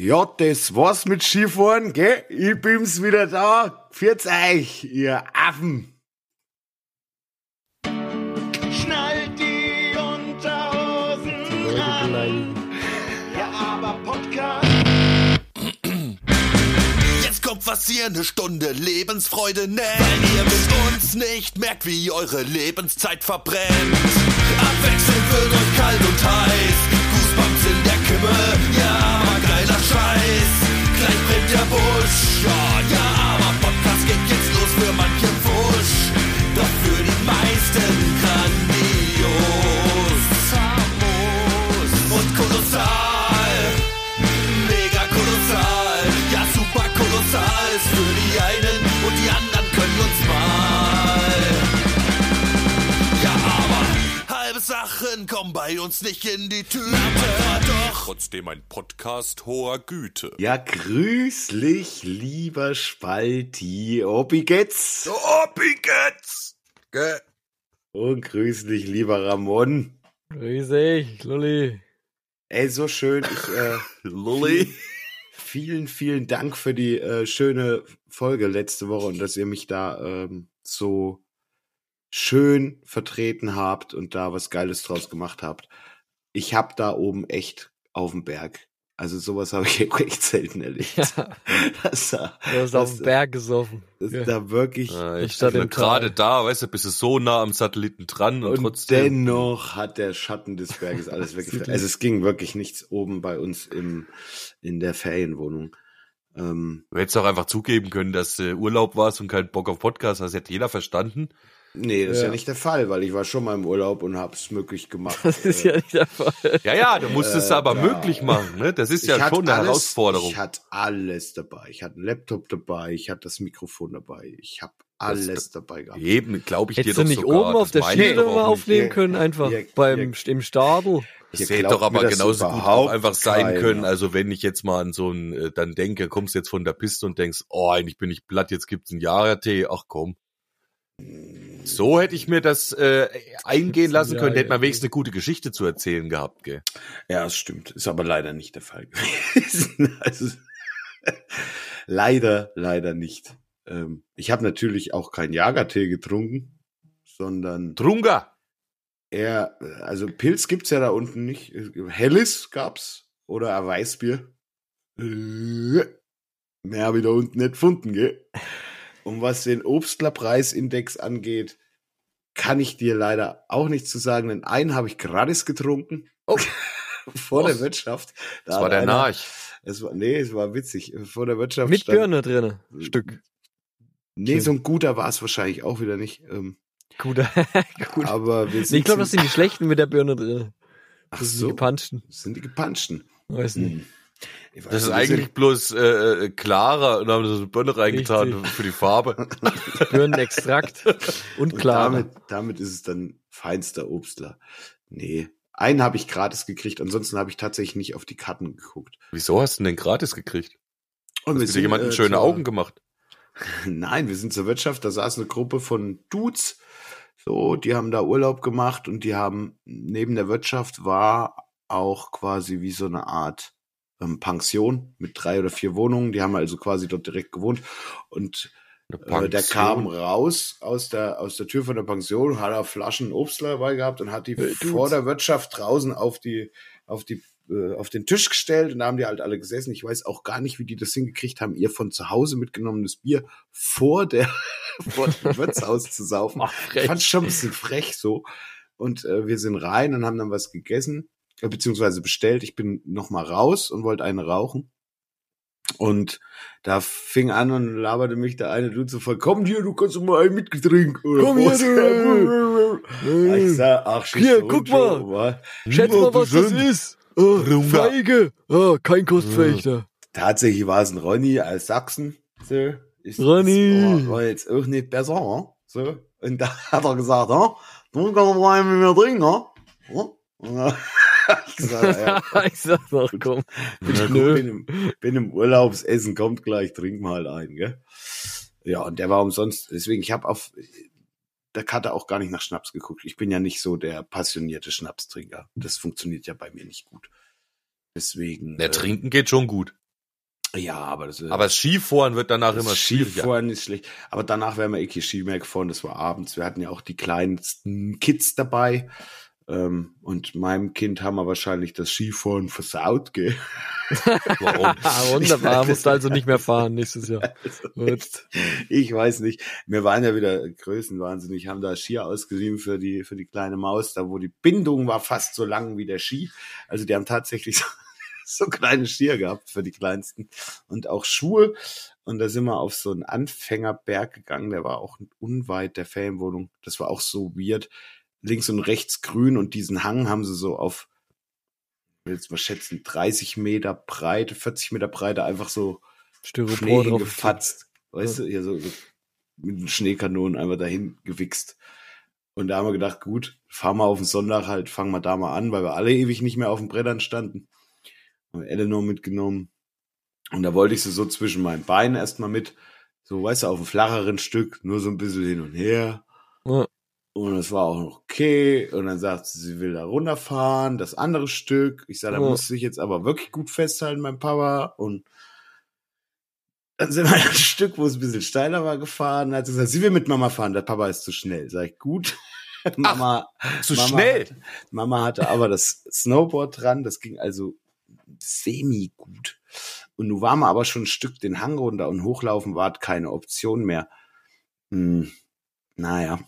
Ja, das war's mit Skifahren, gell? Ich bin's wieder da. Pfiat's euch, ihr Affen. Schnallt die Unterhosen an. Ja, aber Podcast. Jetzt kommt was ihr eine Stunde Lebensfreude nennt. Weil ihr mit uns nicht merkt, wie eure Lebenszeit verbrennt. Abwechselnd wird euch kalt und heiß. Goosebumps in der Kimme. Ja, Scheiß. Gleich brennt der Busch. Ja, ja, aber Podcast geht jetzt los für manche Sachen kommen bei uns nicht in die Tüte. Doch trotzdem ein Podcast hoher Güte. Ja, grüßlich, lieber Spalti. Opi geht's. Opigetz! Gell? Und grüßlich, lieber Ramon. Grüß dich, Lulli. Ey, so schön. Ich, äh, Lulli. vielen, vielen Dank für die äh, schöne Folge letzte Woche und dass ihr mich da ähm, so schön vertreten habt und da was Geiles draus gemacht habt. Ich hab da oben echt auf dem Berg. Also sowas habe ich echt selten erlebt. Ja, Das, da, du hast auf dem Berg gesoffen. das, Ja. da wirklich. Ja, ich bin im gerade da, weißt du, bist du so nah am Satelliten dran und, Und trotzdem. dennoch hat der Schatten des Berges alles weggefallen. Also es ging wirklich nichts oben bei uns im, in der Ferienwohnung. Ähm, Du hättest auch einfach zugeben können, dass äh, Urlaub warst und keinen Bock auf Podcast hast. Hätte jeder verstanden. Nee, das ist ja Ja. nicht der Fall, weil ich war schon mal im Urlaub und habe es möglich gemacht. Das ist Äh, ja nicht der Fall. Ja, ja, du musst es aber ja. möglich machen. Ne? Das ist ja ich hatte schon eine alles, Herausforderung. Ich hatte alles dabei. Ich hatte einen Laptop dabei, ich hatte das Mikrofon dabei, ich habe alles dabei gehabt. Eben, glaube ich dir Hättest doch du nicht sogar. oben auf der Schiene mal aufnehmen können, einfach ihr- beim ihr- im Stadel? Das hätte doch aber genauso gut auch einfach sein keiner. können. Also wenn ich jetzt mal an so ein, äh, dann denke, kommst jetzt von der Piste und denkst, oh, eigentlich bin ich platt, jetzt gibt's einen Jahrtee, ach komm. So hätte ich mir das äh, eingehen lassen können, hätte man wenigstens eine gute Geschichte zu erzählen gehabt, gell? Ja, das stimmt. Ist aber leider nicht der Fall gewesen. Also, leider, leider nicht. Ähm, ich habe natürlich auch keinen Jagertee getrunken, sondern Trunga! eher, also Pilz gibt's ja da unten nicht. Helles gab's oder ein Weißbier. Äh, Mehr habe ich da unten nicht gefunden, gell? Und was den Obstlerpreisindex angeht, kann ich dir leider auch nichts zu sagen, denn einen habe ich gratis getrunken. Oh. Vor Was? der Wirtschaft. Da Das war der einer- Narch. Es war, nee, es war witzig. Vor der Wirtschaft Mit stand- Birne drinne. Stück. Nee, so ein guter war es wahrscheinlich auch wieder nicht. Ähm, Guter. Gut. aber wir sind ich glaube, das sind die schlechten mit der Birne drin. Ach Das sind so, die gepanschten. das sind die gepanschten. Weiß nicht. Hm. Weiß Das ist eigentlich bloß äh, äh, klarer und haben so eine Birne reingetan Richtig. für die Farbe. Birnenextrakt und Und klar. damit, damit ist es dann feinster Obstler. Nee, einen habe ich gratis gekriegt, ansonsten habe ich tatsächlich nicht auf die Karten geguckt. Wieso hast du denn den gratis gekriegt? Und Hast du dir jemanden äh, schöne zur- Augen gemacht? Nein, wir sind zur Wirtschaft, da saß eine Gruppe von Dudes, so, die haben da Urlaub gemacht und die haben, neben der Wirtschaft war auch quasi wie so eine Art ähm, Pension mit drei oder vier Wohnungen, die haben also quasi dort direkt gewohnt und äh, der kam raus aus der, aus der Tür von der Pension, hat er Flaschen Obstler dabei gehabt und hat die Dudes. vor der Wirtschaft draußen auf die, auf die, äh, auf den Tisch gestellt und da haben die halt alle gesessen. Ich weiß auch gar nicht, wie die das hingekriegt haben, ihr von zu Hause mitgenommenes Bier vor der, vor dem Wirtshaus zu saufen. Ach, Ich frech. fand schon ein bisschen frech so. Und äh, wir sind rein und haben dann was gegessen, äh, beziehungsweise bestellt. Ich bin noch mal raus und wollte eine rauchen. Und da fing an und laberte mich der eine Dude so voll, komm hier, du kannst doch mal ein Mitgetränk. Oder Komm hier, du. Ich sag, ach, Hier, guck mal. so, wa? Schätz mal, was das ist. Oh, Feige. Oh, kein Kostfechter. Tatsächlich war es ein Ronny aus Sachsen. So. Ist, Ronny. War, war jetzt auch nicht besser. hm? So. Und da hat er gesagt, hm? du kannst mal einen mit mir trinken. Hm? Ich gesagt, ja, ich sag doch, komm. bin, ich Nö. bin, im, bin im Urlaubsessen, kommt gleich, trink mal ein, gell? Ja, und der war umsonst, deswegen, ich habe auf der Karte auch gar nicht nach Schnaps geguckt. Ich bin ja nicht so der passionierte Schnapstrinker. Das funktioniert ja bei mir nicht gut. Deswegen. Der äh, Trinken geht schon gut. Ja, aber das Aber das Skifahren wird danach immer schwieriger. Skifahren nicht schlecht. Aber danach wären wir eh kein Ski mehr gefahren. Das war abends. Wir hatten ja auch die kleinsten Kids dabei. Ähm, und meinem Kind haben wir wahrscheinlich das Skifahren versaut, gell? Warum? Ah, wunderbar, musst also nicht mehr fahren nächstes Jahr. Gut. Ich weiß nicht. Wir waren ja wieder größenwahnsinnig, haben da Skier ausgeliehen für die, für die kleine Maus, da wo die Bindung war fast so lang wie der Ski. Also die haben tatsächlich so, so kleine Skier gehabt für die kleinsten und auch Schuhe. Und da sind wir auf so einen Anfängerberg gegangen, der war auch unweit der Ferienwohnung. Das war auch so weird. Links und rechts grün und diesen Hang haben sie so auf, ich will jetzt mal schätzen, 30 Meter Breite, 40 Meter Breite einfach so Schnee Styropor drauf. gefatzt. Weißt du, hier so, so mit den Schneekanonen einfach dahin gewichst. Und da haben wir gedacht, gut, fahren wir auf den Sonntag halt, fangen wir da mal an, weil wir alle ewig nicht mehr auf den Brettern standen. Haben Eleanor mitgenommen. Und da wollte ich sie so zwischen meinen Beinen erstmal mit, so, weißt du, auf einem flacheren Stück, nur so ein bisschen hin und her. Ja. Und es war auch noch okay. Und dann sagt sie, sie will da runterfahren, das andere Stück. Ich sage, da muss ich jetzt aber wirklich gut festhalten, mein Papa. Und dann sind wir ein Stück, wo es ein bisschen steiler war, gefahren. Dann hat sie gesagt, sie will mit Mama fahren, der Papa ist zu schnell. Sag ich, gut. Mama, Zu Mama schnell. Hatte, Mama hatte aber das Snowboard dran, das ging also semi gut. Und nun waren wir aber schon ein Stück den Hang runter und hochlaufen war keine Option mehr. Hm, naja.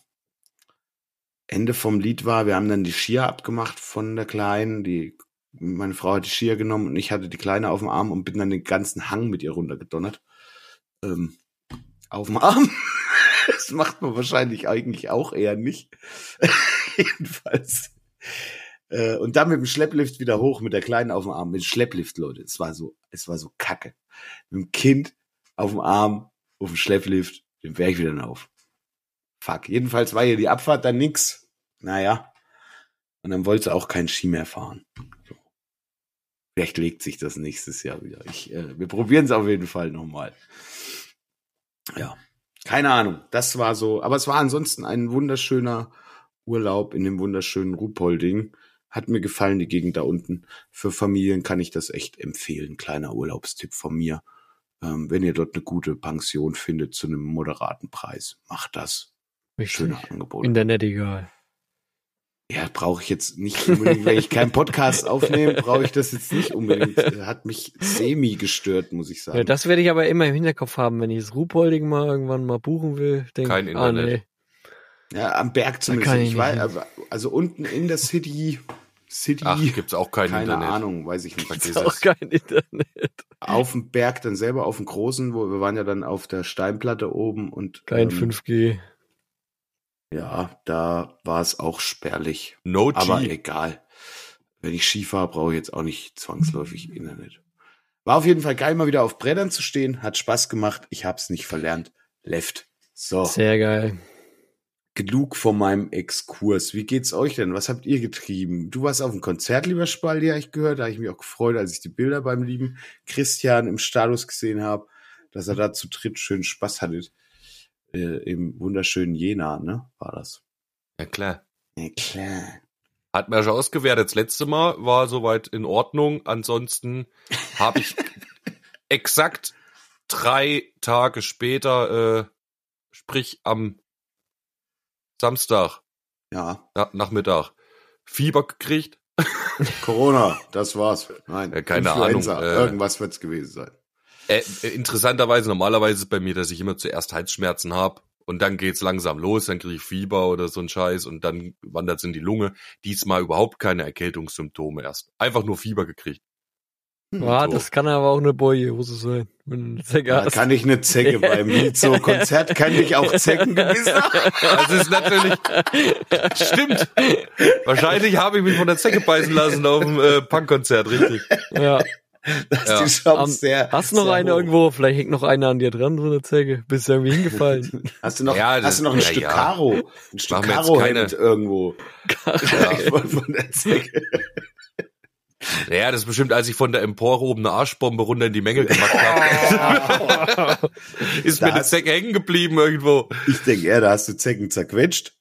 Ende vom Lied war, wir haben dann die Skier abgemacht von der Kleinen. Die, meine Frau hat die Skier genommen und ich hatte die Kleine auf dem Arm und bin dann den ganzen Hang mit ihr runtergedonnert. Ähm, auf dem Arm. Das macht man wahrscheinlich eigentlich auch eher nicht. Jedenfalls. Äh, und dann mit dem Schlepplift wieder hoch mit der Kleinen auf dem Arm. Mit dem Schlepplift, Leute. Es war so, es war so kacke. Mit dem Kind auf dem Arm, auf dem Schlepplift, den Berg wieder hinauf. Fuck. Jedenfalls war hier die Abfahrt dann nix. Naja. Und dann wollte sie auch kein Ski mehr fahren. So. Vielleicht legt sich das nächstes Jahr wieder. Ich, äh, wir probieren es auf jeden Fall nochmal. Ja. Keine Ahnung. Das war so. Aber es war ansonsten ein wunderschöner Urlaub in dem wunderschönen Ruhpolding. Hat mir gefallen, die Gegend da unten. Für Familien kann ich das echt empfehlen. Kleiner Urlaubstipp von mir. Ähm, wenn ihr dort eine gute Pension findet zu einem moderaten Preis, macht das. Richtig. Schöner Angebot. Internet egal. Ja, brauche ich jetzt nicht unbedingt, wenn ich keinen Podcast aufnehme, brauche ich das jetzt nicht unbedingt. Hat mich semi gestört, muss ich sagen. Ja, das werde ich aber immer im Hinterkopf haben, wenn ich das Ruhpolding mal irgendwann mal buchen will. Denk, Kein ah, Internet. nee. ja, am Berg zumindest. kann ich Ich nicht weiß, also unten in der City, City, Ach, gibt's auch kein keine Internet. Ahnung, weiß ich nicht. Ist auch es. kein Internet. Auf dem Berg dann selber, auf dem großen, wo wir waren ja dann auf der Steinplatte oben und Kein ähm, 5G. Ja, da war es auch spärlich. No G. Aber egal. Wenn ich Ski fahre, brauche ich jetzt auch nicht zwangsläufig Internet. War auf jeden Fall geil, mal wieder auf Brettern zu stehen. Hat Spaß gemacht. Ich hab's nicht verlernt. Left. So, Sehr geil. genug von meinem Exkurs. Wie geht's euch denn? Was habt ihr getrieben? Du warst auf dem Konzert, lieber Spaldi, habe ich gehört. Da habe ich mich auch gefreut, als ich die Bilder beim lieben Christian im Status gesehen habe, dass er da zu dritt schön Spaß hatte. Äh, Im wunderschönen Jena, ne? War das. Ja, klar. Ja, klar. Hat mir schon ausgewertet. Das letzte Mal war soweit in Ordnung. Ansonsten habe ich exakt drei Tage später, äh, sprich am Samstag Ja, na, Nachmittag, Fieber gekriegt. Corona, das war's. Nein, Ja, keine Influenza, Ahnung, äh, Irgendwas wird's gewesen sein. Äh, äh, interessanterweise, normalerweise ist bei mir, dass ich immer zuerst Halsschmerzen habe und dann geht's langsam los, dann kriege ich Fieber oder so ein Scheiß und dann wandert's in die Lunge. Diesmal überhaupt keine Erkältungssymptome erst. Einfach nur Fieber gekriegt. Ja, so. das kann aber auch eine Boje-Hose sein. Wenn du eine Zecke Da hast. kann ich eine Zecke beim Lizo-Konzert, kann ich auch Zecken gewissen. Das ist natürlich, stimmt. Wahrscheinlich habe ich mich von der Zecke beißen lassen auf dem äh, Punkkonzert, richtig. Ja. Das Ja. ist die Chance Am- sehr, Hast du noch eine hoch. irgendwo? Vielleicht hängt noch eine an dir dran, so eine Zecke. Bist du irgendwie hingefallen? Hast du noch, Ja, das- hast du noch ein ja, Stück ja. Karo? Ein Stück Karo-Hemd keine- irgendwo. Ja. Von, von der Zecke. Naja, das ist bestimmt, als ich von der Empore oben eine Arschbombe runter in die Menge gemacht habe. ist mir Da eine hast- Zecke hängen geblieben irgendwo. Ich denke eher, da hast du Zecken zerquetscht.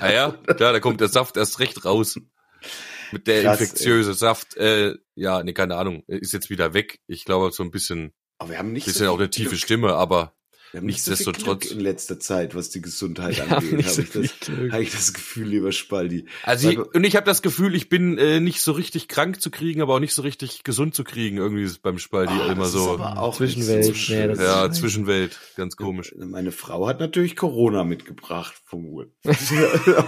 Ah ja, ja, da kommt der Saft erst recht raus. Mit der Krass, infektiöse Saft, äh, ja, nee, keine Ahnung, ist jetzt wieder weg. Ich glaube so ein bisschen, Aber wir haben nicht bisschen so auch eine tiefe Glück. Stimme, aber Wir haben nicht so nichtsdestotrotz- in letzter Zeit, was die Gesundheit angeht. Habe so ich, das- hab ich das Gefühl, lieber Spaldi. Also ich, und ich habe das Gefühl, ich bin äh, nicht so richtig krank zu kriegen, aber auch nicht so richtig gesund zu kriegen. Irgendwie ist beim Spaldi Ah, immer das so. ist aber auch Zwischenwelt, so ja, ist- Zwischenwelt, ganz komisch. Meine Frau hat natürlich Corona mitgebracht vom Urlaub.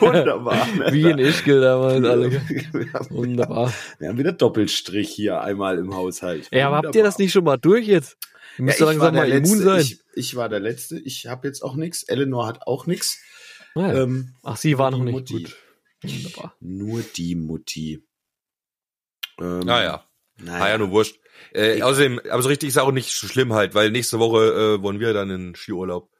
Wunderbar. ne? Wie in Ischgl damals alle. Wir haben, Wunderbar. wir haben wieder Doppelstrich hier einmal im Haushalt. Ja, aber habt ihr das nicht schon mal durch jetzt? Ihr müsst Ja, doch ich war langsam der mal immun Letzte. sein. Ich, ich war der Letzte. Ich habe jetzt auch nichts. Eleanor hat auch nichts. Ah, ja. Ähm, Ach, sie war noch nicht. Mutti. Gut. Wunderbar. Nur die Mutti. Ähm, Naja, Naja. ah ja, nur wurscht. Äh, außerdem, aber so richtig ist auch nicht schlimm halt, weil nächste Woche äh, wollen wir dann in Skiurlaub.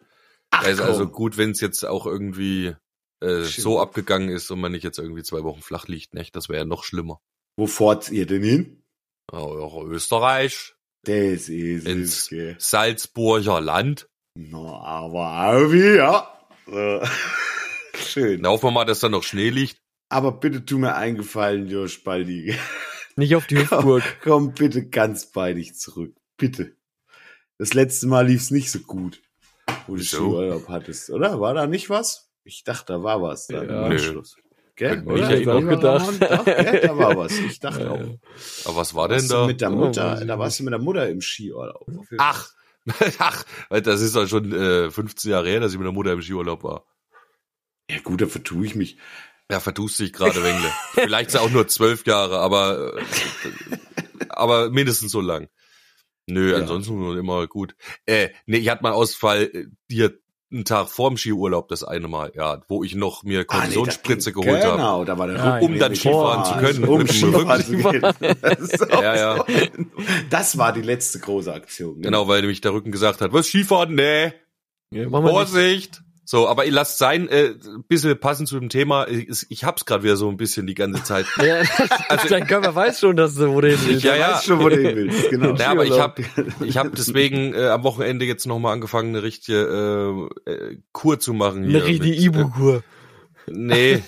Ach, Da ist also komm. gut, wenn es jetzt auch irgendwie äh, so abgegangen ist und man nicht jetzt irgendwie zwei Wochen flach liegt, nicht? Das wäre ja noch schlimmer. Wo fahrt ihr denn hin? Auch Österreich, Das ist ins es. Salzburger Land. Na, aber auch ja. So. Schön. Da hoffen wir mal, dass da noch Schnee liegt. Aber bitte tu mir eingefallen, Jo Spaldi. Nicht auf die Hüpfburg. Komm bitte ganz bei dich zurück. Bitte. Das letzte Mal lief's nicht so gut, wo du Wieso? Skiurlaub hattest, oder? War da nicht was? Ich dachte, da war was. Da Ja. im Nö. Anschluss. Gell? Könnte Oder? erinnern. Lieber gedacht. Doch, gell? Da war was. Ich dachte Ja, auch. ja. Aber was war denn Warst da? mit der Oh, Mutter, ich da warst du mit der Mutter im Skiurlaub. Ach, ach, das ist doch schon äh, 15 Jahre her, dass ich mit der Mutter im Skiurlaub war. Ja gut, da vertue ich mich. Ja, verdust dich gerade Wengle. Vielleicht auch nur zwölf Jahre, aber äh, aber mindestens so lang. Nö, Ja. ansonsten immer gut. Äh, nee, ich hatte mal Ausfall äh, hier einen Tag vorm Skiurlaub das eine Mal, ja, wo ich noch mir Ah, nee, geholt habe. Genau, da war der Rücken um dann Skifahren zu können, Um Skifahren zu auch Ja, ja. das war die letzte große Aktion. Genau, weil nämlich der Rücken gesagt hat, was Skifahren? Nee, Ja. Vorsicht! So, aber ihr lasst sein, äh, ein bisschen passend zu dem Thema. Ich, ich hab's gerade wieder so ein bisschen die ganze Zeit. Ja, also, dein Körper weiß schon, dass du wo du hin willst. Ja, ja. weißt schon, wo du hin willst. Genau. Ja, aber ich hab, ich hab deswegen äh, am Wochenende jetzt nochmal angefangen, eine richtige äh, äh, Kur zu machen hier. Eine richtige mit, Ibu-Kur. Äh, nee,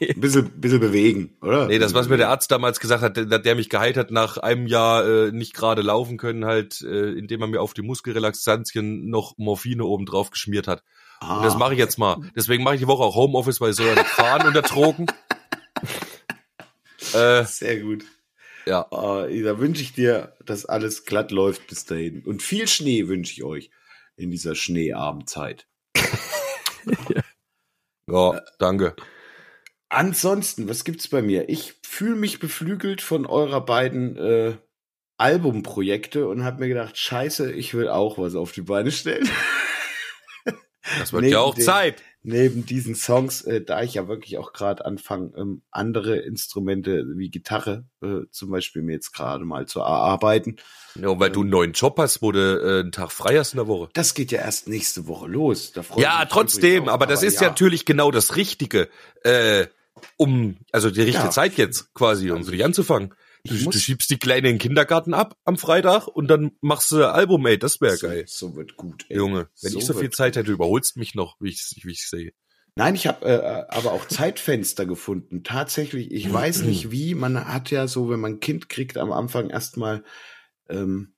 Ein bisschen, bisschen bewegen, oder? nee, das, was mir der Arzt damals gesagt hat, der, der mich geheilt hat, nach einem Jahr äh, nicht gerade laufen können, halt, äh, indem er mir auf die Muskelrelaxantien noch Morphine oben drauf geschmiert hat. Ah, Und das mache ich jetzt mal. Deswegen mache ich die Woche auch Homeoffice, weil ich soll ja nicht fahren unter Drogen. äh, Sehr gut. ja. Ah, da wünsche ich dir, dass alles glatt läuft bis dahin. Und viel Schnee wünsche ich euch in dieser Schneeabendzeit. Ja, danke. Ansonsten, was gibt's bei mir? Ich fühle mich beflügelt von eurer beiden äh, Albumprojekte und habe mir gedacht, scheiße, ich will auch was auf die Beine stellen. Das wird Neben ja auch dem- Zeit. Neben diesen Songs, äh, da ich ja wirklich auch gerade anfange, ähm, andere Instrumente wie Gitarre äh, zum Beispiel mir jetzt gerade mal zu erarbeiten. Ja, und weil du einen neuen Job hast, wo du äh, einen Tag frei hast in der Woche. Das geht ja erst nächste Woche los. Ja, trotzdem, auch. aber das ist ja natürlich genau das Richtige, äh, um, also die richtige Ja. Zeit jetzt quasi, um Also für dich anzufangen. Du, ich muss- du schiebst die Kleine in den Kindergarten ab am Freitag und dann machst du Album, ey, das wäre so, geil. So wird gut. ey. Junge, wenn So ich so viel Zeit hätte, überholst mich noch, wie ich wie ich sehe. Nein, ich habe äh, aber auch Zeitfenster gefunden. Tatsächlich, ich weiß nicht wie. Man hat ja so, wenn man ein Kind kriegt, am Anfang erstmal, ähm,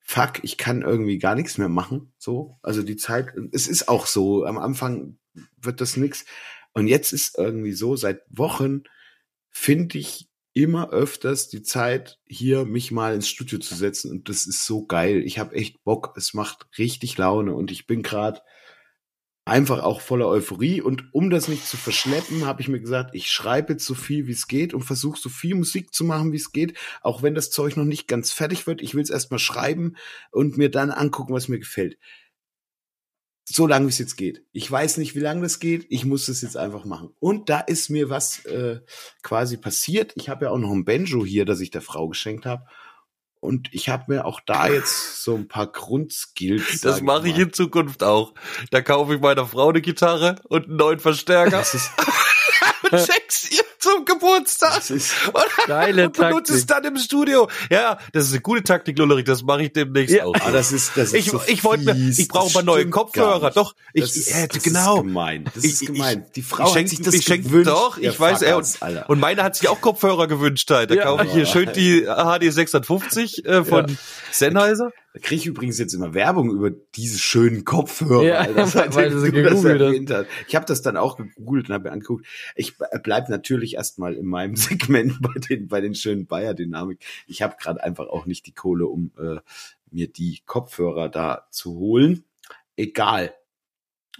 fuck, ich kann irgendwie gar nichts mehr machen. So, also die Zeit. Es ist auch so. Am Anfang wird das nix. Und jetzt ist irgendwie so. Seit Wochen finde ich immer öfters die Zeit, hier mich mal ins Studio zu setzen. Und das ist so geil. Ich habe echt Bock. Es macht richtig Laune. Und ich bin gerade einfach auch voller Euphorie. Und um das nicht zu verschleppen, habe ich mir gesagt, ich schreibe jetzt so viel, wie es geht und versuche so viel Musik zu machen, wie es geht, auch wenn das Zeug noch nicht ganz fertig wird. Ich will es erstmal schreiben und mir dann angucken, was mir gefällt. So lange, wie es jetzt geht. Ich weiß nicht, wie lange das geht. Ich muss das jetzt einfach machen. Und da ist mir was äh, quasi passiert. Ich habe ja auch noch ein Banjo hier, das ich der Frau geschenkt habe. Und ich habe mir auch da jetzt so ein paar Grundskills. Das mache ich in Zukunft auch. Da kaufe ich meiner Frau eine Gitarre und einen neuen Verstärker. Das ist, und schenk's ihr zum Geburtstag. Das ist, Und Geile und benutzt es dann im Studio. Ja, das ist eine gute Taktik, Lullerich. Das mache ich demnächst Ja. auch. ah, das ist, das ist Ich, so ich wollte ich brauche mal neue Kopfhörer. Doch, ich, das ist, äh, das genau. ist gemein. Das Ich- ist ich- gemein. Die Frau ich hat schenk, sich das ich schenk, gewünscht. doch, ich weiß, er und, und meine hat sich auch Kopfhörer gewünscht halt. Da Ja. kaufe ich hier schön die HD 650 äh, von Sennheiser. Da kriege ich übrigens jetzt immer Werbung über diese schönen Kopfhörer. Ja, Alter, weil- du das gegoogelt erwähnt hast. Ich habe das dann auch gegoogelt und habe mir angeguckt. Ich bleib natürlich erstmal in meinem Segment bei den, bei den schönen Bayer-Dynamik. Ich habe gerade einfach auch nicht die Kohle, um äh, mir die Kopfhörer da zu holen. Egal.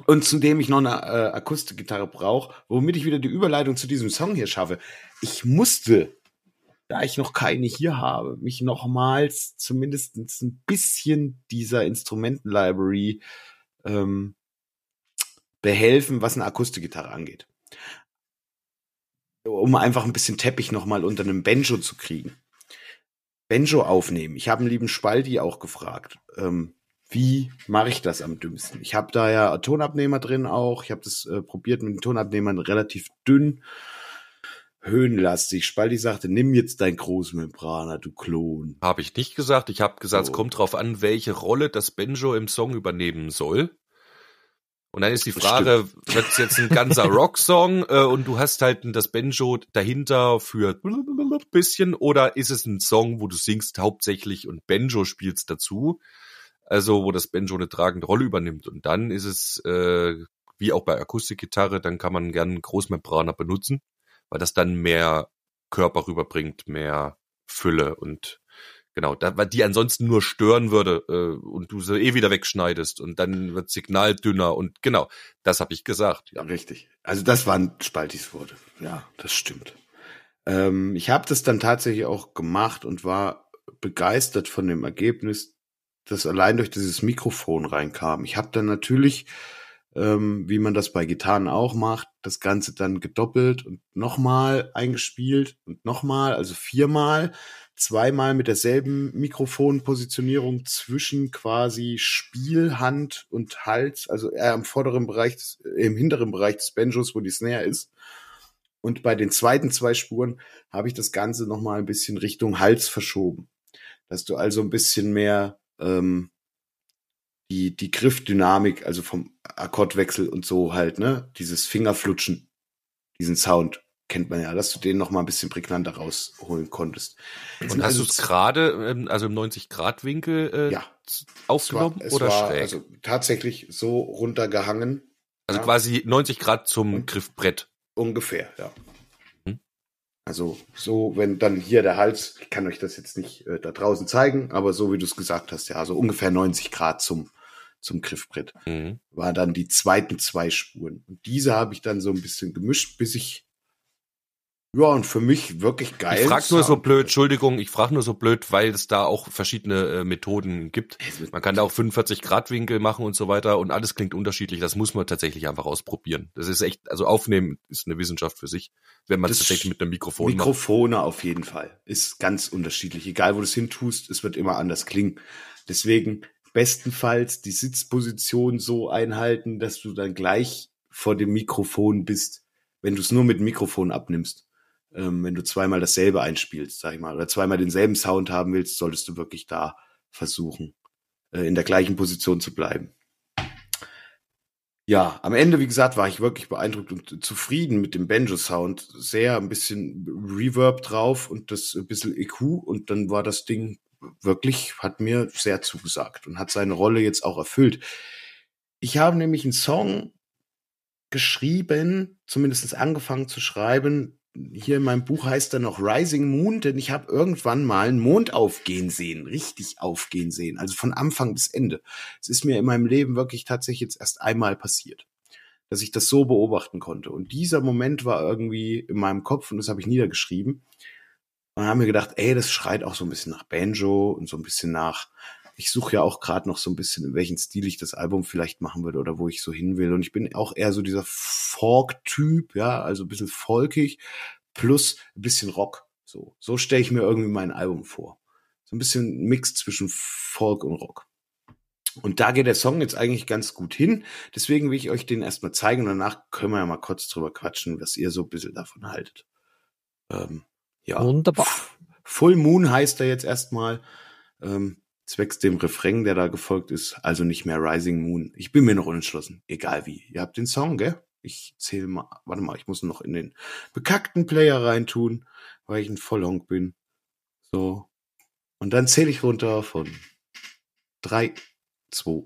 Und zudem ich noch eine äh, Akustikgitarre brauche, womit ich wieder die Überleitung zu diesem Song hier schaffe. Ich musste da ich noch keine hier habe, mich nochmals zumindest ein bisschen dieser Instrumenten-Library ähm, behelfen, was eine Akustikgitarre angeht. Um einfach ein bisschen Teppich nochmal unter einem Banjo zu kriegen. Banjo aufnehmen. Ich habe einen lieben Spalti auch gefragt. Ähm, wie mache ich das am dümmsten? Ich habe da ja Tonabnehmer drin auch. Ich habe das äh, probiert mit den Tonabnehmern relativ dünn höhenlastig. Spalti sagte, nimm jetzt dein Großmembraner, du Klon. Habe ich nicht gesagt. Ich habe gesagt, So. es kommt drauf an, welche Rolle das Banjo im Song übernehmen soll. Und dann ist die Frage, wird es jetzt ein ganzer Rocksong äh, und du hast halt das Banjo dahinter für bisschen oder ist es ein Song, wo du singst hauptsächlich und Banjo spielst dazu? Also wo das Banjo eine tragende Rolle übernimmt. Und dann ist es, äh, wie auch bei Akustikgitarre, dann kann man gern einen Großmembraner benutzen, weil das dann mehr Körper rüberbringt, mehr Fülle und genau, da, weil die ansonsten nur stören würde äh, und du sie eh wieder wegschneidest und dann wird Signal dünner und genau, das habe ich gesagt. Ja, richtig. Also das waren Spaltis Worte. Ja, das stimmt. Ähm, ich habe das dann tatsächlich auch gemacht und war begeistert von dem Ergebnis, das allein durch dieses Mikrofon reinkam. Ich habe dann natürlich, ähm, wie man das bei Gitarren auch macht, das Ganze dann gedoppelt und nochmal eingespielt und nochmal, also viermal, zweimal mit derselben Mikrofonpositionierung zwischen quasi Spielhand und Hals, also eher im vorderen Bereich, äh, im hinteren Bereich des Banjos, wo die Snare ist. Und bei den zweiten zwei Spuren habe ich das Ganze nochmal ein bisschen Richtung Hals verschoben. Dass du also ein bisschen mehr ähm, die, die Griffdynamik, also vom Akkordwechsel und so halt, ne, dieses Fingerflutschen, diesen Sound kennt man ja, dass du den noch mal ein bisschen prägnanter rausholen konntest. Es Und sind hast also du es gerade, ähm, also im 90-Grad-Winkel äh, Ja. z- es war, aufgenommen es oder war schräg? also tatsächlich so runtergehangen, also ja. quasi 90 Grad zum Und- Griffbrett. ungefähr, ja. Hm. Also so, wenn dann hier der Hals, ich kann euch das jetzt nicht äh, da draußen zeigen, aber so wie du es gesagt hast, ja, so ungefähr 90 Grad zum zum Griffbrett. Mhm. war dann die zweiten zwei Spuren. Und diese habe ich dann so ein bisschen gemischt, bis ich ja und für mich wirklich geil. Ich frage nur so blöd, Entschuldigung, ich frage nur so blöd, weil es da auch verschiedene äh, Methoden gibt. Man kann da auch 45 Grad Winkel machen und so weiter und alles klingt unterschiedlich. Das muss man tatsächlich einfach ausprobieren. Das ist echt, also aufnehmen ist eine Wissenschaft für sich, wenn man es Das tatsächlich mit einem Mikrofon macht. Mikrofone auf jeden Fall. Ist ganz unterschiedlich. Egal, wo du es hintust, es wird immer anders klingen. Deswegen bestenfalls die Sitzposition so einhalten, dass du dann gleich vor dem Mikrofon bist, wenn du es nur mit Mikrofon abnimmst. Ähm, wenn du zweimal dasselbe einspielst, sag ich mal, oder zweimal denselben Sound haben willst, solltest du wirklich da versuchen, äh, in der gleichen Position zu bleiben. Ja, am Ende, wie gesagt, war ich wirklich beeindruckt und zufrieden mit dem Banjo-Sound. Sehr ein bisschen Reverb drauf und das ein bisschen EQ und dann war das Ding wirklich, hat mir sehr zugesagt und hat seine Rolle jetzt auch erfüllt. Ich habe nämlich einen Song geschrieben, zumindest angefangen zu schreiben. Hier in meinem Buch heißt er noch Rising Moon, denn ich habe irgendwann mal einen Mond aufgehen sehen, richtig aufgehen sehen, also von Anfang bis Ende. Es ist mir in meinem Leben wirklich tatsächlich jetzt erst einmal passiert, dass ich das so beobachten konnte. Und dieser Moment war irgendwie in meinem Kopf und das habe ich niedergeschrieben. Und habe mir gedacht, ey, das schreit auch so ein bisschen nach Banjo und so ein bisschen nach. Ich suche ja auch gerade noch so ein bisschen, in welchen Stil ich das Album vielleicht machen würde oder wo ich so hin will. Und ich bin auch eher so dieser Folk-Typ, ja, also ein bisschen folkig plus ein bisschen Rock. So, so stelle ich mir irgendwie mein Album vor. So ein bisschen Mix zwischen Folk und Rock. Und da geht der Song jetzt eigentlich ganz gut hin. Deswegen will ich euch den erstmal zeigen und danach können wir ja mal kurz drüber quatschen, was ihr so ein bisschen davon haltet. Ähm, ja. Wunderbar. Full Moon heißt er jetzt erstmal. Ähm, zwecks dem Refrain, der da gefolgt ist, also nicht mehr Rising Moon. Ich bin mir noch unentschlossen. Egal wie. Ihr habt den Song, gell? Ich zähle mal, warte mal, ich muss noch in den bekackten Player reintun, weil ich ein Vollhonk bin. So. Und dann zähle ich runter von drei, zwei,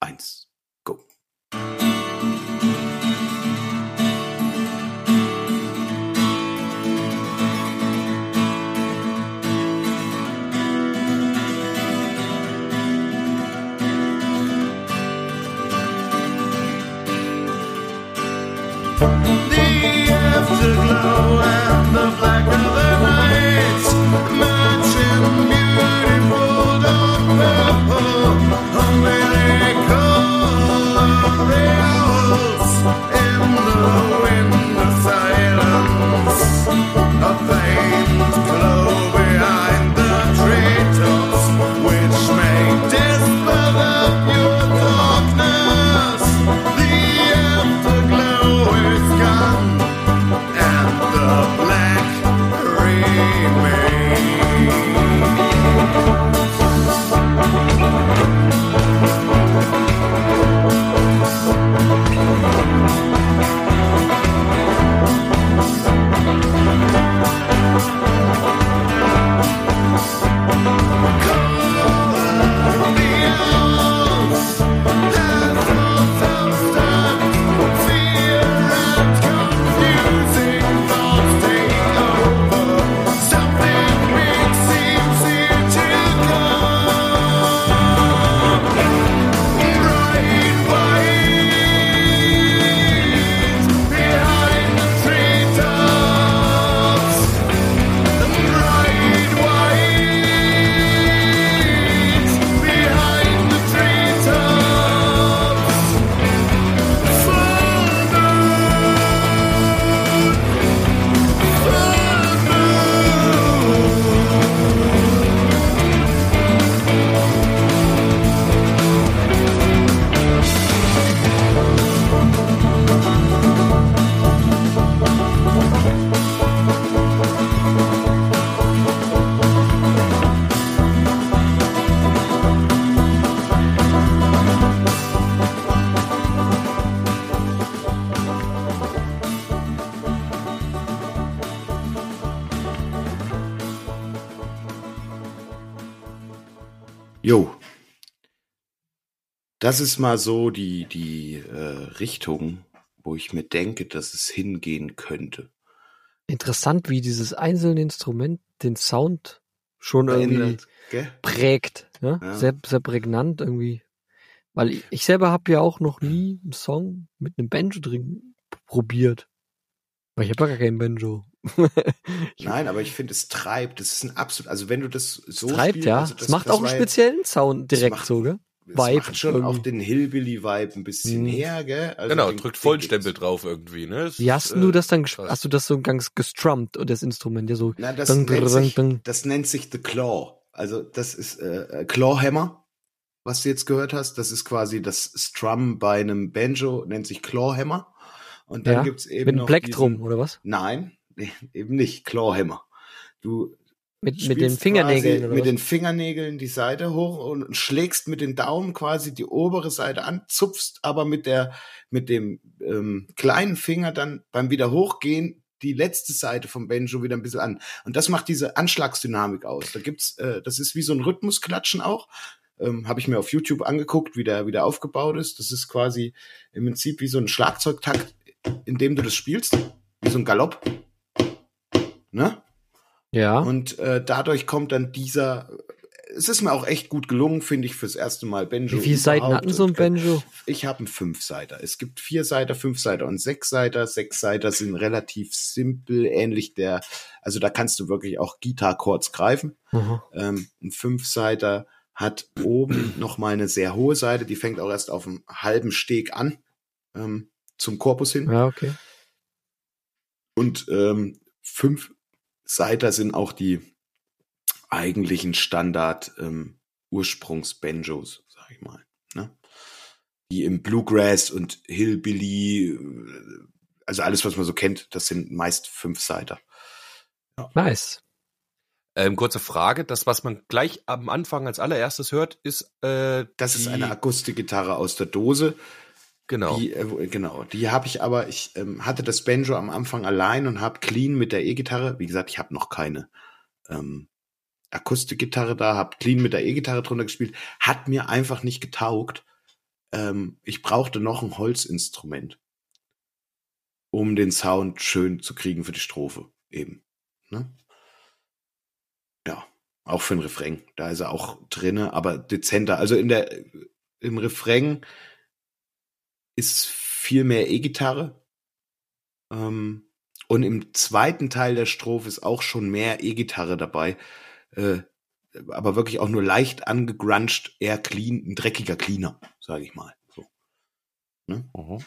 eins, go. made. Das ist mal so die, die äh, Richtung, wo ich mir denke, dass es hingehen könnte. Interessant, wie dieses einzelne Instrument den Sound schon irgendwie gell? prägt. Ne? Ja. Sehr, sehr prägnant irgendwie. Weil ich, ich selber habe ja auch noch nie einen Song mit einem Banjo drin probiert. Weil ich habe ja gar kein Banjo. Nein, aber ich finde, es treibt. Das ist ein absolut, also wenn du das so treibt, spielst, ja. also Es macht auch einen speziellen Sound das direkt macht- so, gell? Es Vibe macht schon irgendwie. auch den Hillbilly-Vibe ein bisschen Mhm. her, gell? Also genau, den- drückt den vollen gibt's. Stempel drauf irgendwie, ne? Es Wie hast ist, du äh, das dann, krass. hast du das so ganz gestrummt, das Instrument, ja so. Na, das, Ding, nennt ding, sich, ding. das nennt sich The Claw. Also das ist äh, Clawhammer, was du jetzt gehört hast. Das ist quasi das Strum bei einem Banjo, nennt sich Clawhammer. Und dann Ja, gibt's eben Mit einem noch Plektrum, diesen- oder was? Nein, eben nicht Clawhammer. Du Mit, mit den Fingernägeln, mit was? den Fingernägeln die Seite hoch und schlägst mit den Daumen quasi die obere Seite an, zupfst aber mit der mit dem ähm, kleinen Finger dann beim wieder hochgehen die letzte Seite vom Banjo wieder ein bisschen an und das macht diese Anschlagsdynamik aus. Da gibt's äh, das ist wie so ein Rhythmusklatschen auch. Ähm, Habe ich mir auf YouTube angeguckt, wie der, wie der aufgebaut ist. Das ist quasi im Prinzip wie so ein Schlagzeugtakt, in dem du das spielst, wie so ein Galopp. Ne? Ja. Und äh, dadurch kommt dann dieser. Es ist mir auch echt gut gelungen, finde ich, fürs erste Mal Banjo. Wie viele Seiten hatten so ein Banjo? Ich habe einen Fünfseiter. Es gibt vier Seiter, fünf Seiter und sechs Seiter. Sechs Seiter sind relativ simpel, ähnlich der. Also da kannst du wirklich auch Gitarre-Chords greifen. Aha. Ähm, ein Fünfseiter hat oben noch mal eine sehr hohe Seite. Die fängt auch erst auf einem halben Steg an ähm, zum Korpus hin. Ja, okay. Und ähm, fünf Seiter sind auch die eigentlichen Standard ähm, Ursprungs-Banjos, sag ich mal. Ne? Die im Bluegrass und Hillbilly, äh, also alles, was man so kennt, das sind meist fünf Seiter. Nice. Ähm, kurze Frage, das, was man gleich am Anfang als allererstes hört, ist äh, Das ist eine Akustikgitarre aus der Dose. Genau. Die, äh, genau, die habe ich aber, ich ähm, hatte das Banjo am Anfang allein und habe clean mit der E-Gitarre, wie gesagt, ich habe noch keine ähm, Akustikgitarre da, habe clean mit der E-Gitarre drunter gespielt, hat mir einfach nicht getaugt. Ähm, ich brauchte noch ein Holzinstrument, um den Sound schön zu kriegen für die Strophe eben. Ne? Ja, auch für den Refrain, da ist er auch drinne, aber dezenter. Also in der im Refrain ist viel mehr E-Gitarre. Ähm, und im zweiten Teil der Strophe ist auch schon mehr E-Gitarre dabei. Äh, aber wirklich auch nur leicht angegruncht, eher clean, ein dreckiger Cleaner, sage ich mal. So. Ne? Mhm.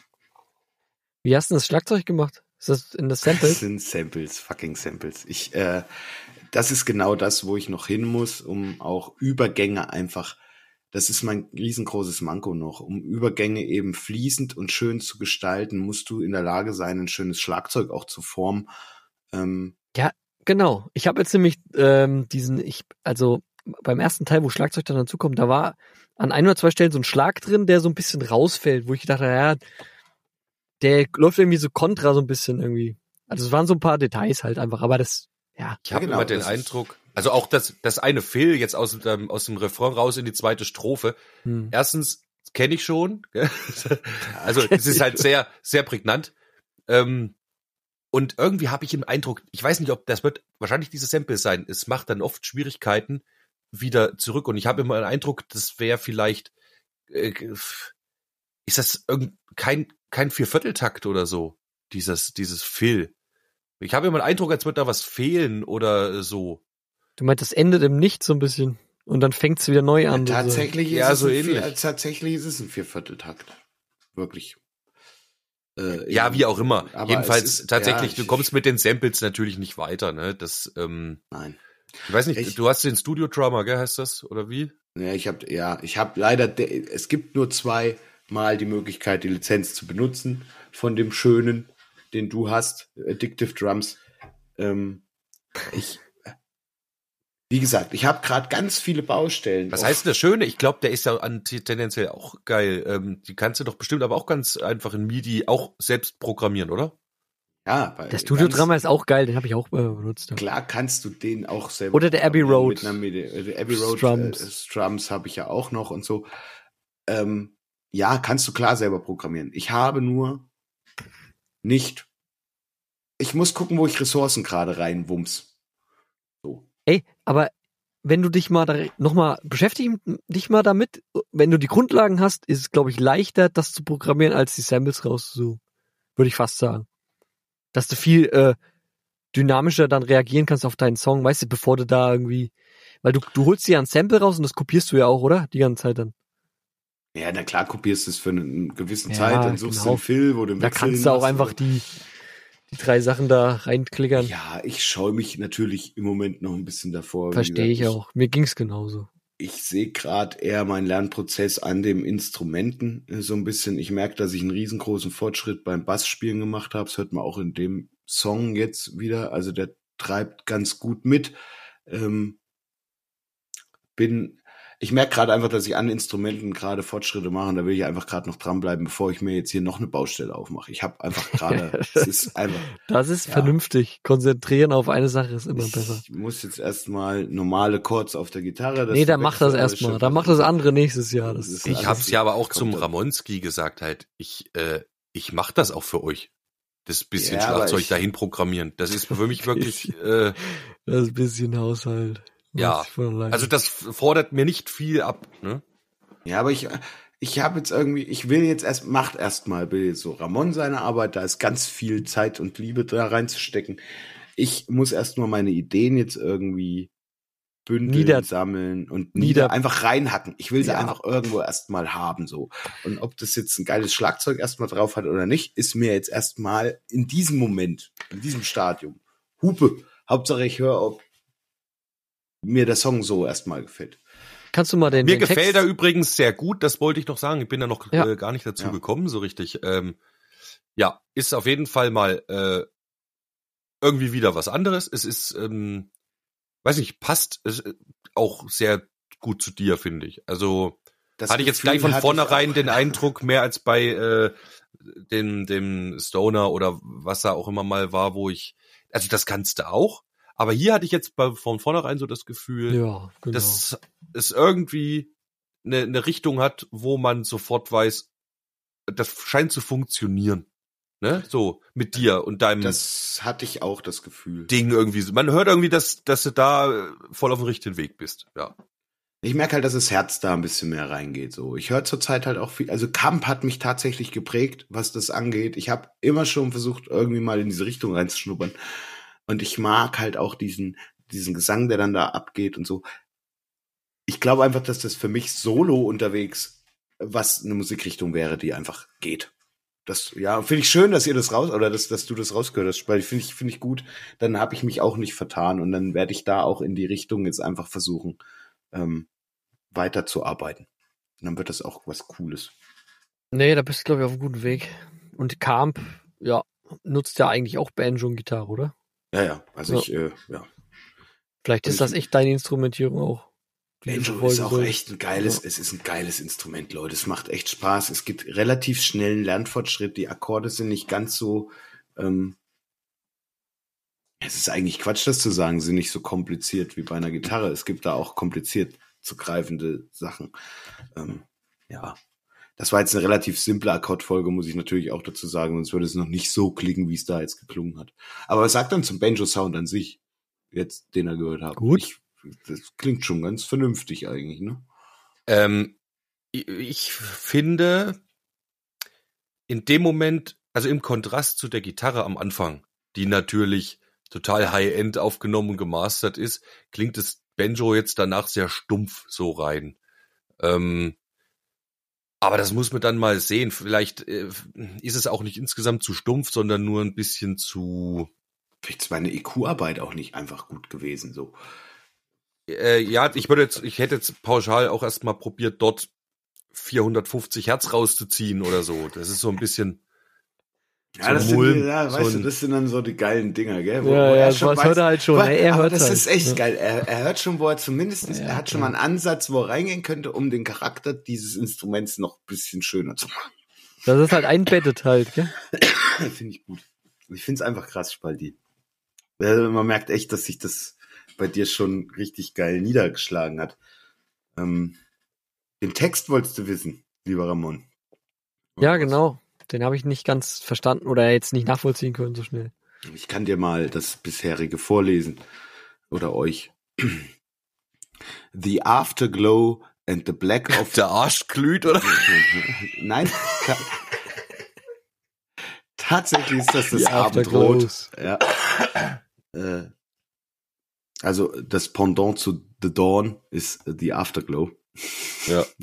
Wie hast du das Schlagzeug gemacht? Ist das in das Das Sample? sind Samples, fucking Samples. Ich, äh, das ist genau das, wo ich noch hin muss, um auch Übergänge einfach, das ist mein riesengroßes Manko noch, um Übergänge eben fließend und schön zu gestalten, musst du in der Lage sein, ein schönes Schlagzeug auch zu formen. Ähm, Genau. Ich habe jetzt nämlich ähm, diesen, ich, also beim ersten Teil, wo Schlagzeug dann dazukommt, da war an ein oder zwei Stellen so ein Schlag drin, der so ein bisschen rausfällt, wo ich dachte, ja, der läuft irgendwie so kontra so ein bisschen irgendwie. Also es waren so ein paar Details halt einfach, aber das, ja. Ich habe genau, immer den Eindruck, also auch das, das eine Fill jetzt aus dem, aus dem Refrain raus in die zweite Strophe. Hm. Erstens kenne ich schon. also es ist halt sehr, sehr prägnant. Ähm, und irgendwie habe ich den Eindruck, ich weiß nicht, ob das wird wahrscheinlich dieses Sample sein. Es macht dann oft Schwierigkeiten wieder zurück. Und ich habe immer den Eindruck, das wäre vielleicht, äh, ist das irgend, kein, kein Viervierteltakt oder so, dieses, dieses Fill. Ich habe immer den Eindruck, als würde da was fehlen oder so. Du meinst, das endet im Nichts so ein bisschen und dann fängt es wieder neu an. tatsächlich, Ja, ist so es ein ähnlich. Vier, tatsächlich ist es ein Viervierteltakt. Wirklich. Äh, Ja, wie auch immer. aber Jedenfalls ist- tatsächlich, ja, du kommst mit den Samples natürlich nicht weiter, ne? Das, ähm, Nein. ich weiß nicht, Ich- du hast den Studio Drummer, gell, heißt das? Oder wie? Ja, ich habe ja, ich habe leider, de- es gibt nur zwei Mal die Möglichkeit, die Lizenz zu benutzen von dem schönen, den du hast, Addictive Drums. Ähm, ich, wie gesagt, ich habe gerade ganz viele Baustellen. Was heißt denn das Schöne? Ich glaube, der ist ja an, tendenziell auch geil. Ähm, die kannst du doch bestimmt aber auch ganz einfach in MIDI auch selbst programmieren, oder? Ja, bei Der Studio ganz- Drummer ist auch geil, den habe ich auch äh, benutzt. Klar kannst du den auch selber. Oder der Abbey Road Mit einer Midi- äh, der Abbey Road Strums. Strums, äh, Strums habe ich ja auch noch und so. Ähm, ja, kannst du klar selber programmieren. Ich habe nur nicht. Ich muss gucken, wo ich Ressourcen gerade reinwumms. So. Ey, aber wenn du dich mal da nochmal beschäftigen, dich mal damit, wenn du die Grundlagen hast, ist es, glaube ich, leichter, das zu programmieren, als die Samples rauszusuchen. Würde ich fast sagen. Dass du viel äh, dynamischer dann reagieren kannst auf deinen Song, weißt du, bevor du da irgendwie. Weil du, du holst dir ja ein Sample raus und das kopierst du ja auch, oder? Die ganze Zeit dann. Ja, na klar, kopierst du es für eine gewisse Ja, Zeit, dann suchst genau. du einen Fill, wo du einen Da kannst du auch einfach die, die drei Sachen da reinklickern. Ja, ich scheue mich natürlich im Moment noch ein bisschen davor. Verstehe ich auch. Mir ging's genauso. ich sehe gerade eher meinen Lernprozess an dem Instrumenten äh, so ein bisschen. Ich merke, dass ich einen riesengroßen Fortschritt beim Bassspielen gemacht habe. Das hört man auch in dem Song jetzt wieder. Also der treibt ganz gut mit. Ähm, bin, ich merke gerade einfach, dass ich an Instrumenten gerade Fortschritte mache. Und da will ich einfach gerade noch dranbleiben, bevor ich mir jetzt hier noch eine Baustelle aufmache. Ich habe einfach gerade, es ist einfach, Das ist Ja. vernünftig. Konzentrieren auf eine Sache ist immer besser. ich muss jetzt erstmal normale Chords auf der Gitarre. das nee, dann mach das erstmal. Dann mach das andere nächstes Jahr. Das Das Ich alles hab's ja aber auch zum dann. Ramonski gesagt halt. Ich, äh, ich mach das auch für euch. Das bisschen Ja, Schlagzeug ich- dahin programmieren. Das ist für mich wirklich, äh, Das bisschen Haushalt. Ja, also das fordert mir nicht viel ab, ne? Ja, aber ich, ich habe jetzt irgendwie, ich will jetzt erst, macht erstmal will jetzt so Ramon seine Arbeit, da ist ganz viel Zeit und Liebe da reinzustecken. Ich muss erstmal meine Ideen jetzt irgendwie bündeln, Nieder- sammeln und Nieder- nieder, einfach reinhacken. Ich will sie Ja. einfach irgendwo erstmal haben, so. Und ob das jetzt ein geiles Schlagzeug erstmal drauf hat oder nicht, ist mir jetzt erstmal in diesem Moment, in diesem Stadium. Hupe. Hauptsache ich höre, ob mir der Song so erstmal gefällt. Kannst du mal den, Mir den gefällt Text, er übrigens sehr gut, das wollte ich noch sagen. Ich bin da noch Ja. äh, gar nicht dazu Ja. gekommen, so richtig. Ähm, ja, ist auf jeden Fall mal äh, irgendwie wieder was anderes. Es ist, ähm, weiß nicht, passt es, äh, auch sehr gut zu dir, finde ich. Also Das hatte ich jetzt Gefühl gleich von vornherein den Eindruck, mehr als bei äh, dem, dem Stoner oder was da auch immer mal war, wo ich, also das kannst du auch, aber hier hatte ich jetzt bei, von vornherein so das Gefühl, Ja, genau. dass es irgendwie eine, eine Richtung hat, wo man sofort weiß, das scheint zu funktionieren. Ne? So, mit dir und deinem Das hatte ich auch das Gefühl. Ding irgendwie. so. Man hört irgendwie, dass, dass du da äh, voll auf dem richtigen Weg bist. Ja. Ich merke halt, dass das Herz da ein bisschen mehr reingeht. So, ich höre zurzeit halt auch viel. Also Kamp hat mich tatsächlich geprägt, was das angeht. Ich habe immer schon versucht, irgendwie mal in diese Richtung reinzuschnuppern. Und ich mag halt auch diesen diesen Gesang, der dann da abgeht und so. Ich glaube einfach, dass das für mich solo unterwegs was eine Musikrichtung wäre, die einfach geht. Das ja finde ich schön, dass ihr das raus oder dass, dass du das rausgehört hast, weil finde ich finde ich gut. Dann habe ich mich auch nicht vertan und dann werde ich da auch in die Richtung jetzt einfach versuchen ähm, weiterzuarbeiten. Und dann wird das auch was Cooles. Nee, da bist du, glaube ich, auf einem guten Weg. Und Kamp, ja, nutzt ja eigentlich auch Banjo und Gitarre, oder? Ja, ja. Also Ja. ich, äh, ja. Vielleicht Und ist das echt deine Instrumentierung auch. Banjo ist auch echt ein geiles, es ist ein geiles Instrument, Leute. Es macht echt Spaß. Es gibt relativ schnellen Lernfortschritt. Die Akkorde sind nicht ganz so, ähm, es ist eigentlich Quatsch, das zu sagen, sind nicht so kompliziert wie bei einer Gitarre. Es gibt da auch kompliziert zu greifende Sachen. Ähm, ja. Das war jetzt eine relativ simple Akkordfolge, muss ich natürlich auch dazu sagen, sonst würde es noch nicht so klingen, wie es da jetzt geklungen hat. Aber was sagt dann zum Banjo-Sound an sich, jetzt, den er gehört hat? Gut. Ich, das klingt schon ganz vernünftig eigentlich, ne? Ähm, ich, ich finde, in dem Moment, also im Kontrast zu der Gitarre am Anfang, die natürlich total high-end aufgenommen und gemastert ist, klingt das Banjo jetzt danach sehr stumpf so rein. Ähm, aber das muss man dann mal sehen. Vielleicht äh, ist es auch nicht insgesamt zu stumpf, sondern nur ein bisschen zu. Vielleicht ist meine EQ-Arbeit auch nicht einfach gut gewesen, so. Äh, ja, ich würde jetzt, ich hätte jetzt pauschal auch erstmal probiert, dort 450 Hertz rauszuziehen oder so. Das ist so ein bisschen. Ja, So das sind, Mulm, ja, so weißt du, ein- das sind dann so die geilen Dinger, gell? Ja, ja, schon das hört er halt schon, wo ne? Er aber hört das halt, ist echt ja. geil. Er, er hört schon, wo er zumindest, Ja, er hat schon mal einen Ansatz, wo er reingehen könnte, um den Charakter dieses Instruments noch ein bisschen schöner zu machen. Das ist halt einbettet halt, gell? finde ich gut. Ich finde es einfach krass, Spaldi. Man merkt echt, dass sich das bei dir schon richtig geil niedergeschlagen hat. Ähm, den Text wolltest du wissen, lieber Ramon. Ja, Was? genau. Den habe ich nicht ganz verstanden oder jetzt nicht nachvollziehen können so schnell. Ich kann dir mal das bisherige vorlesen. Oder euch. The afterglow and the black of Der Arsch glüht, oder? Nein. Tatsächlich ist das das Die Abendrot. Ja. Äh, also das Pendant zu The Dawn ist The Afterglow. Ja.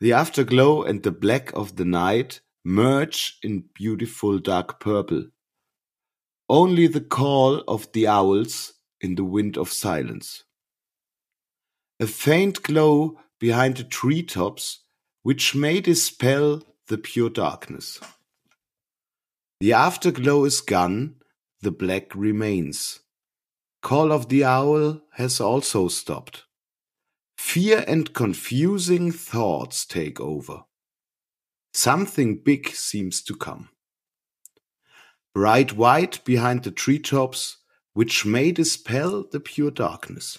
The afterglow and the black of the night merge in beautiful dark purple. Only the call of the owls in the wind of silence. A faint glow behind the treetops, which may dispel the pure darkness. The afterglow is gone, the black remains. Call of the owl has also stopped. Fear and confusing thoughts take over. Something big seems to come. Bright white behind the treetops, which may dispel the pure darkness.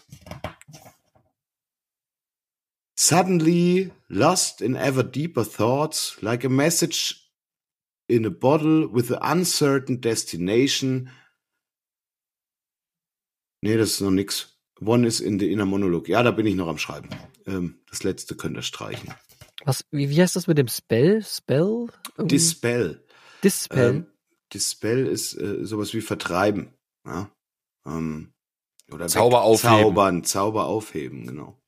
Suddenly, lost in ever deeper thoughts, like a message in a bottle with an uncertain destination. Nee, das ist noch nix. One is in the inner monologue. Ja, da bin ich noch am Schreiben. Ähm, das letzte könnt ihr streichen. Was, wie, wie heißt das mit dem Spell? Spell? Irgendwie? Dispel. Dispel. Ähm, Dispel ist äh, sowas wie vertreiben. Ja? Ähm, oder Zauber aufheben. Zaubern, Zauber aufheben, genau.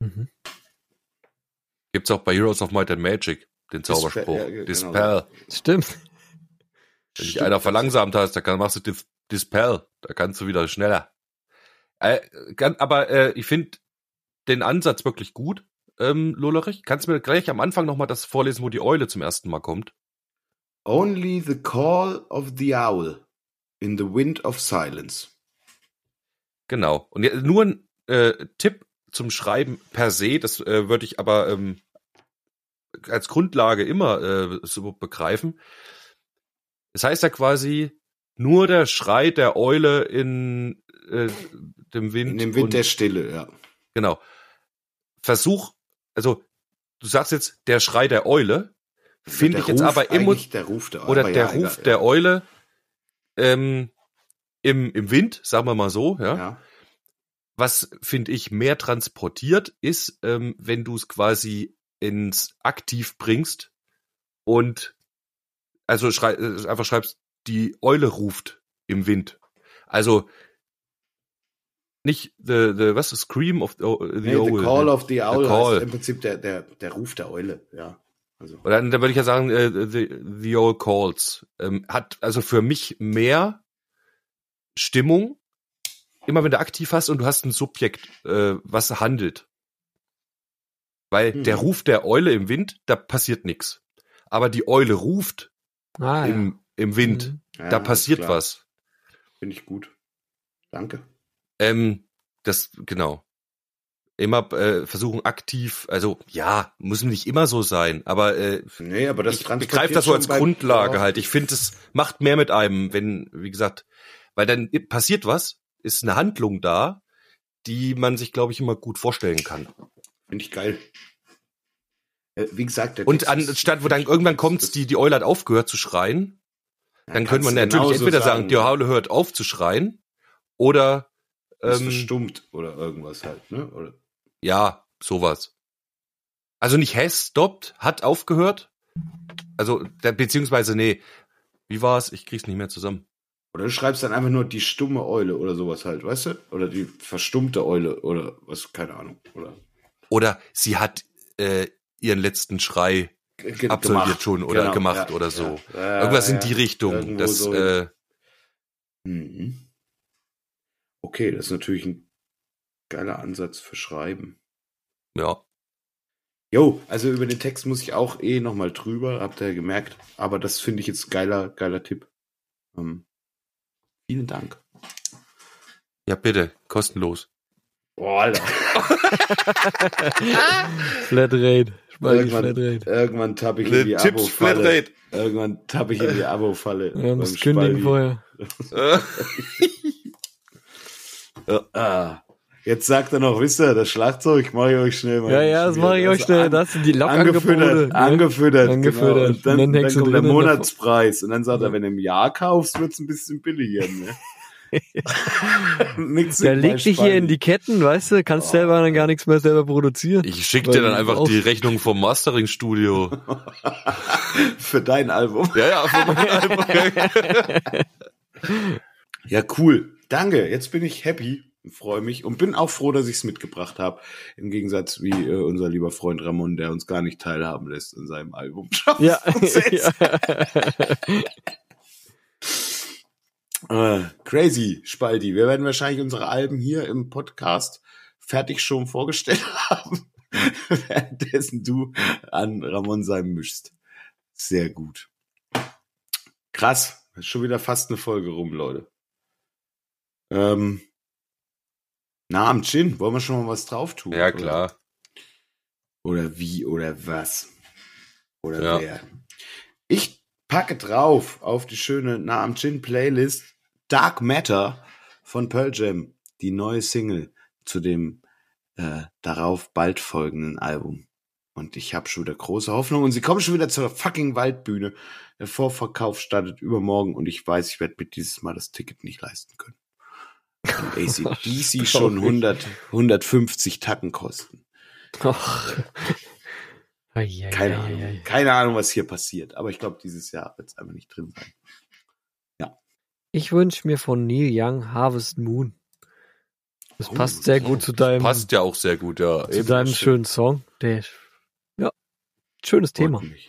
mhm. Gibt's auch bei Heroes of Might and Magic, den Dispel, Zauberspruch. ja, genau. Dispel. Stimmt. Wenn dich einer verlangsamt hast, dann machst du Dis Dispel. Da kannst du wieder schneller. Äh, kann, aber äh, ich finde den Ansatz wirklich gut, ähm, Lollerich. Kannst du mir gleich am Anfang nochmal das vorlesen, wo die Eule zum ersten Mal kommt? Only the call of the owl In the Wind of Silence. Genau. Und nur ein äh, Tipp zum Schreiben per se, das äh, würde ich aber ähm, als Grundlage immer äh, so begreifen. Es heißt ja quasi nur der Schrei der Eule in äh, dem Wind. In dem Wind der Stille, ja. Genau. Versuch, also du sagst jetzt der Schrei der Eule, finde ich jetzt Ruf, aber eigentlich der Ruf der Eule. oder der ja, Ruf egal, der Eule ähm, im, im Wind, sagen wir mal so, ja. ja. ja. Was finde ich mehr transportiert ist, ähm, wenn du es quasi ins Aktiv bringst und also schrei äh, einfach schreibst, die Eule ruft im Wind. Also nicht the, the was the scream of the, the Nee, owl. the Call ne? of the Owl Call. heißt im Prinzip der, der, der Ruf der Eule, ja. Also, Oder dann, dann würde ich ja sagen, äh, the, the Old Calls ähm, hat also für mich mehr Stimmung, immer wenn du aktiv hast und du hast ein Subjekt, äh, was handelt. Weil Mhm. der Ruf der Eule im Wind, da passiert nichts. Aber die Eule ruft Ah, ja. im, im Wind, Mhm. ja, da ist passiert was. Finde ich gut. Danke. Ähm, das, genau. Immer äh, versuchen aktiv, also ja, muss nicht immer so sein, aber äh, Nee, aber das ich begreife das so als Grundlage halt. Ich finde, es macht mehr mit einem, wenn, wie gesagt, weil dann passiert was, ist eine Handlung da, die man sich, glaube ich, immer gut vorstellen kann. Finde ich geil. Äh, Wie gesagt, der Und anstatt, wo dann irgendwann kommt, die, die Eule hat aufgehört zu schreien, Ja, dann könnte man natürlich genauso entweder sagen, die Eule hört auf zu schreien, oder, ist ähm, verstummt oder irgendwas halt, ne? Oder, ja, sowas. Also nicht Hess stoppt, hat aufgehört, also, beziehungsweise, nee, wie war's? Ich krieg's nicht mehr zusammen. oder du schreibst dann einfach nur die stumme Eule oder sowas halt, weißt du? Oder die verstummte Eule oder was, keine Ahnung. Oder Oder sie hat äh, ihren letzten Schrei Ge- absolviert gemacht. schon oder Genau, gemacht ja, oder so. Ja, Irgendwas in ja. die Richtung. Irgendwo Das, so. äh, Mhm. Okay, das ist natürlich ein geiler Ansatz für Schreiben. ja. Jo, also über den Text muss ich auch eh nochmal drüber, habt ihr ja gemerkt. Aber das finde ich jetzt geiler, geiler Tipp. Ähm, vielen Dank. Ja, bitte, kostenlos. Boah, Alter. Flatrate. Irgendwann, Flatrate. irgendwann tappe ich in die Abo-Falle. Flatrate. Irgendwann tappe ich in die Abo-Falle. Wir haben das kündigen vorher. Ah, jetzt sagt er noch, wisst ihr, das Schlagzeug mache ich euch schnell mal. Ja, ja, das mache ich euch schnell. Das sind die Lokangebote. Angefüttert, angefüttert, Angefüttert. Genau. Und dann, Und dann dann, kommt der Monatspreis. Und dann sagt er, wenn du im Jahr kaufst, wird's ein bisschen billiger. Ne? Nix Der legt dich hier in die Ketten, weißt du, kannst selber dann gar nichts mehr selber produzieren. Ich schicke dir dann einfach auch- die Rechnung vom Mastering-Studio. für dein Album. ja, ja, für mein Album. Ja, cool. Danke. Jetzt bin ich happy, freue mich und bin auch froh, dass ich es mitgebracht habe. Im Gegensatz wie äh, unser lieber Freund Ramon, der uns gar nicht teilhaben lässt in seinem Album. Ja. Äh, crazy, Spaldi. Wir werden wahrscheinlich unsere Alben hier im Podcast fertig schon vorgestellt haben, währenddessen du an Ramon sein mischst. Sehr gut. Krass. Ist schon wieder fast eine Folge rum, Leute. Ähm, na, am Gin, wollen wir schon mal was drauf tun? ja, oder? klar. Oder wie oder was? Oder Ja. wer? Ich packe drauf auf die schöne Na am Gin Playlist Dark Matter von Pearl Jam, die neue Single zu dem äh, darauf bald folgenden Album. Und ich habe schon wieder große Hoffnung. Und sie kommen schon wieder zur fucking Waldbühne. Der Vorverkauf startet übermorgen und ich weiß, ich werde mir dieses Mal das Ticket nicht leisten können. ACDC schon 100, 150 Tacken kosten. Och. Ei, ei, Keine ei, Ahnung. ei, ei. Keine Ahnung, was hier passiert. Aber ich glaube, dieses Jahr wird es einfach nicht drin sein. Ich wünsche mir von Neil Young Harvest Moon. Das Oh, passt sehr gut zu deinem, Passt ja auch sehr gut, ja. zu deinem stimmt. schönen Song. Der, ja, schönes Thema. Freut mich.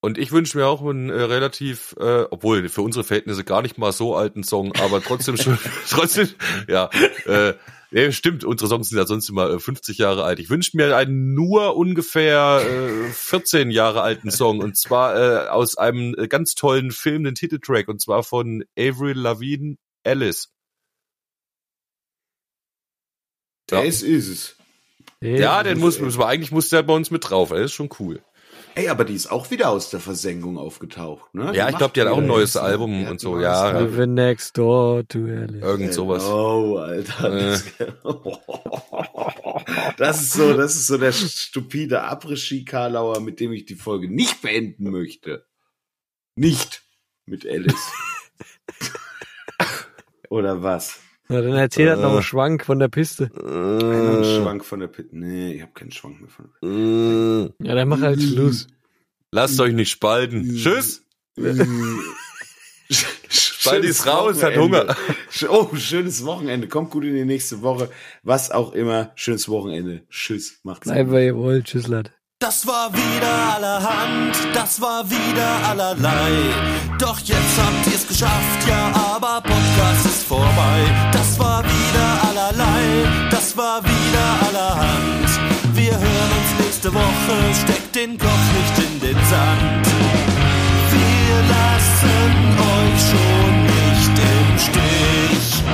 Und ich wünsche mir auch einen äh, relativ, äh, obwohl für unsere Verhältnisse gar nicht mal so alten Song, aber trotzdem schon, trotzdem, ja, äh, nee, stimmt, unsere Songs sind ja sonst immer äh, 50 Jahre alt. Ich wünsche mir einen nur ungefähr äh, 14 Jahre alten Song und zwar äh, aus einem äh, ganz tollen Film, den Titeltrack und zwar von Avril Lavigne, Alice. Ja. Das ist es. Ja, den muss, muss man, eigentlich muss der bei uns mit drauf, er ist schon cool. Ey, aber die ist auch wieder aus der Versenkung aufgetaucht, ne? Ja, ich glaube, die hat auch ein neues Album und so, ja. Living next door to Alice. Irgend sowas. Oh, Alter. Äh. Das, das ist so, das ist so der stupide Après-Ski-Karlauer, mit dem ich die Folge nicht beenden möchte. Nicht mit Alice. Oder was? Na, dann erzähl halt noch einen Schwank von der Piste. Ein Äh, Schwank von der Pit. Nee, ich habe keinen Schwank mehr von der Pit. äh, Ja, dann mach halt Schluss. lasst euch nicht spalten. Tschüss. Spalti ist raus, hat Hunger. Oh, schönes Wochenende. Kommt gut in die nächste Woche. Was auch immer. Schönes Wochenende. Tschüss. Macht's Bleib, gut. wer ihr wollt. Tschüss, Leute. Das war wieder allerhand, das war wieder allerlei. Doch jetzt habt ihr's geschafft, ja, aber Podcast ist vorbei. Das war wieder allerlei, das war wieder allerhand. Wir hören uns nächste Woche, steckt den Kopf nicht in den Sand. Wir lassen euch schon nicht im Stich.